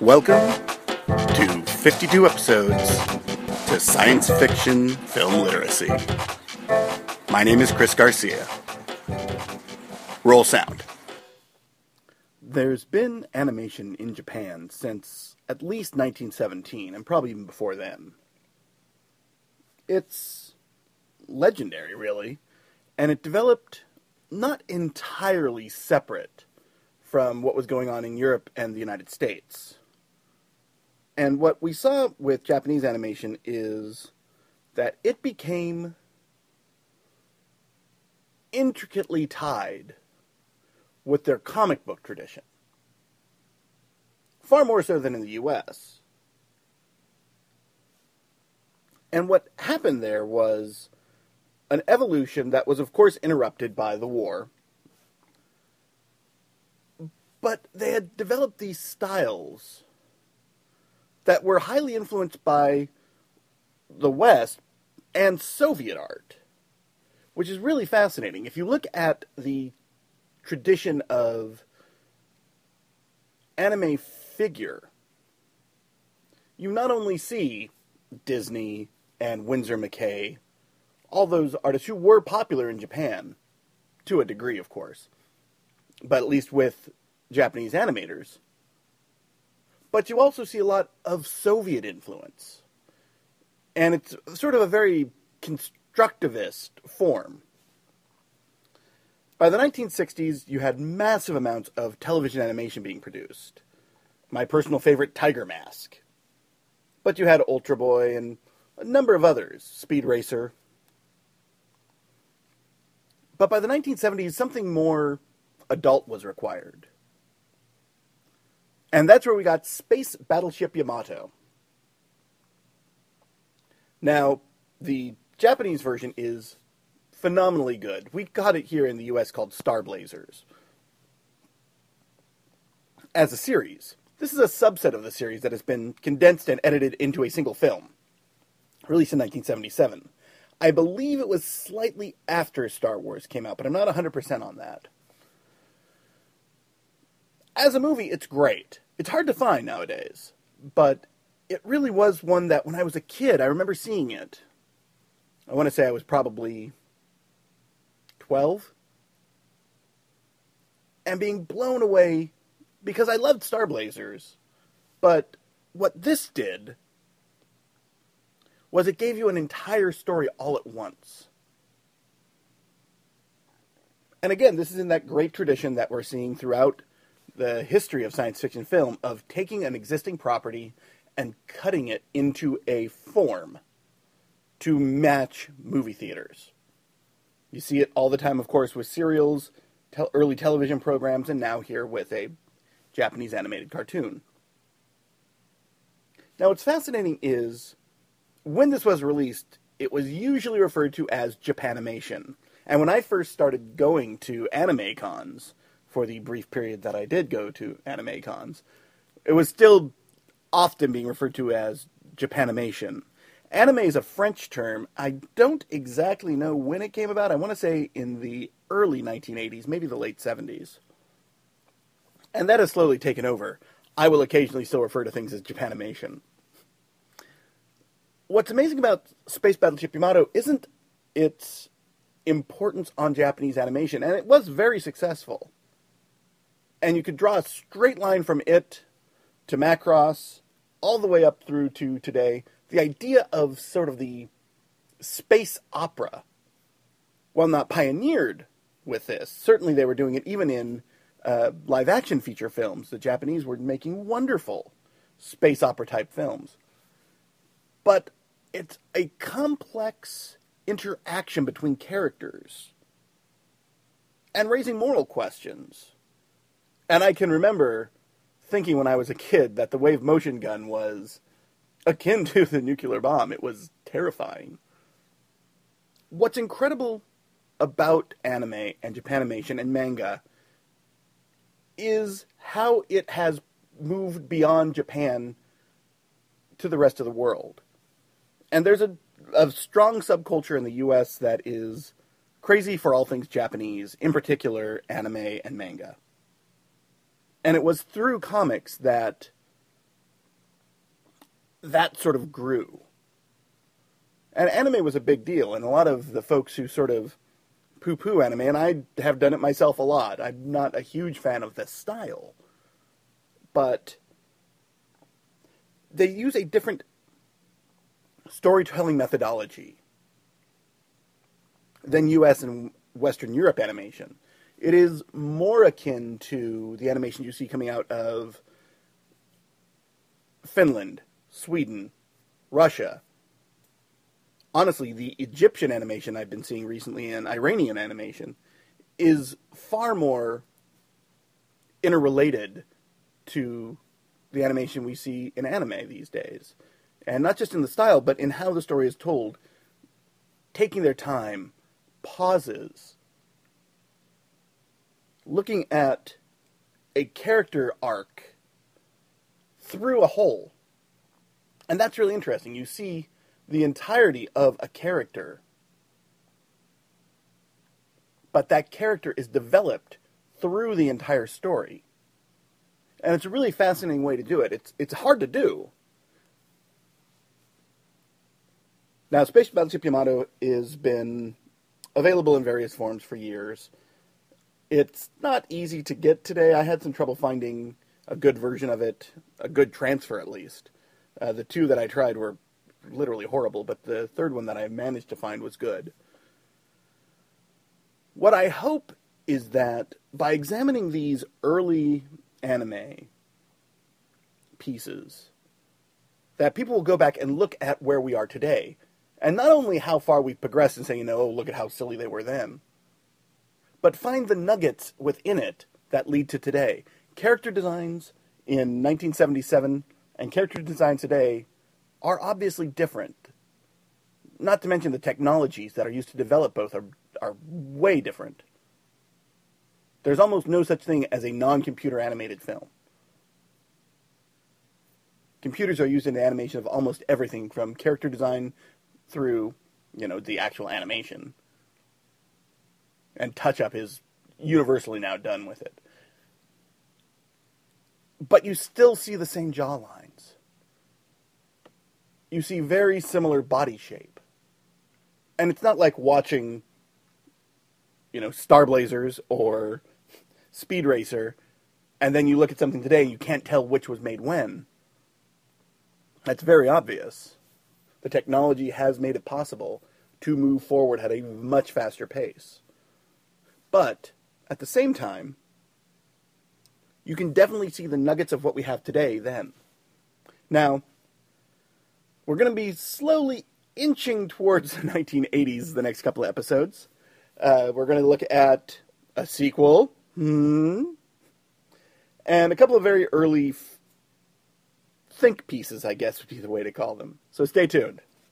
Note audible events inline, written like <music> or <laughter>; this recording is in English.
Welcome to 52 episodes to Science Fiction Film Literacy. My name is Chris Garcia. Roll sound. There's been animation in Japan since at least 1917, and probably even before then. It's legendary, really, and it developed not entirely separate from what was going on in Europe and the United States. And what we saw with Japanese animation is that it became intricately tied with their comic book tradition. Far more so than in the US. And what happened there was an evolution that was, of course, interrupted by the war. But they had developed these styles that were highly influenced by the West and Soviet art, which is really fascinating. If you look at the tradition of anime figure, you not only see Disney and Winsor McCay, all those artists who were popular in Japan, to a degree, of course, but at least with Japanese animators. But you also see a lot of Soviet influence. And it's sort of a very constructivist form. By the 1960s, you had massive amounts of television animation being produced. My personal favorite, Tiger Mask. But you had Ultra Boy and a number of others, Speed Racer. But by the 1970s, something more adult was required. And that's where we got Space Battleship Yamato. Now, the Japanese version is phenomenally good. We got it here in the US called Star Blazers. As a series. This is a subset of the series that has been condensed and edited into a single film, released in 1977. I believe it was slightly after Star Wars came out, but I'm not 100% on that. As a movie, it's great. It's hard to find nowadays, but it really was one that when I was a kid, I remember seeing it. I want to say I was probably 12 and being blown away because I loved Star Blazers. But what this did was it gave you an entire story all at once. And again, this is in that great tradition that we're seeing throughout the history of science fiction film of taking an existing property and cutting it into a form to match movie theaters. You see it all the time, of course, with serials, te- early television programs, and now here with a Japanese animated cartoon. Now, what's fascinating is when this was released, it was usually referred to as Japanimation. And when I first started going to anime cons, for the brief period that I did go to anime cons, it was still often being referred to as Japanimation. Anime is a French term. I don't exactly know when it came about. I want to say in the early 1980s, maybe the late 70s. And that has slowly taken over. I will occasionally still refer to things as Japanimation. What's amazing about Space Battleship Yamato isn't its importance on Japanese animation, and it was very successful and you could draw a straight line from it to Macross all the way up through to today. The idea of sort of the space opera, while not pioneered with this, certainly they were doing it even in uh, live action feature films. The Japanese were making wonderful space opera type films. But it's a complex interaction between characters and raising moral questions and I can remember thinking when I was a kid that the wave motion gun was akin to the nuclear bomb. It was terrifying. What's incredible about anime and Japanimation and manga is how it has moved beyond Japan to the rest of the world. And there's a, a strong subculture in the US that is crazy for all things Japanese, in particular anime and manga. And it was through comics that that sort of grew. And anime was a big deal, and a lot of the folks who sort of poo poo anime, and I have done it myself a lot. I'm not a huge fan of the style, but they use a different storytelling methodology than US and Western Europe animation. It is more akin to the animation you see coming out of Finland, Sweden, Russia. Honestly, the Egyptian animation I've been seeing recently and Iranian animation is far more interrelated to the animation we see in anime these days. And not just in the style, but in how the story is told, taking their time, pauses, looking at a character arc through a whole. And that's really interesting. You see the entirety of a character, but that character is developed through the entire story. And it's a really fascinating way to do it. It's, it's hard to do. Now, Space Battleship Yamato has been available in various forms for years. It's not easy to get today. I had some trouble finding a good version of it, a good transfer at least. Uh, the two that I tried were literally horrible, but the third one that I managed to find was good. What I hope is that by examining these early anime pieces, that people will go back and look at where we are today. And not only how far we've progressed and say, you know, oh, look at how silly they were then, but find the nuggets within it that lead to today. Character designs in 1977 and character designs today are obviously different. Not to mention the technologies that are used to develop both are, are way different. There's almost no such thing as a non computer animated film. Computers are used in the animation of almost everything from character design through, you know, the actual animation. And touch up is universally now done with it but you still see the same jaw lines. You see very similar body shape. And it's not like watching, you know, Star Blazers or Speed Racer, and then you look at something today and you can't tell which was made when. That's very obvious. The technology has made it possible to move forward at a much faster pace. But at the same time, you can definitely see the nuggets of what we have today then. Now, we're going to be slowly inching towards <laughs> the 1980s the next couple of episodes. Uh, we're going to look at a sequel, hmm, and a couple of very early f- think pieces, I guess would be the way to call them. So stay tuned.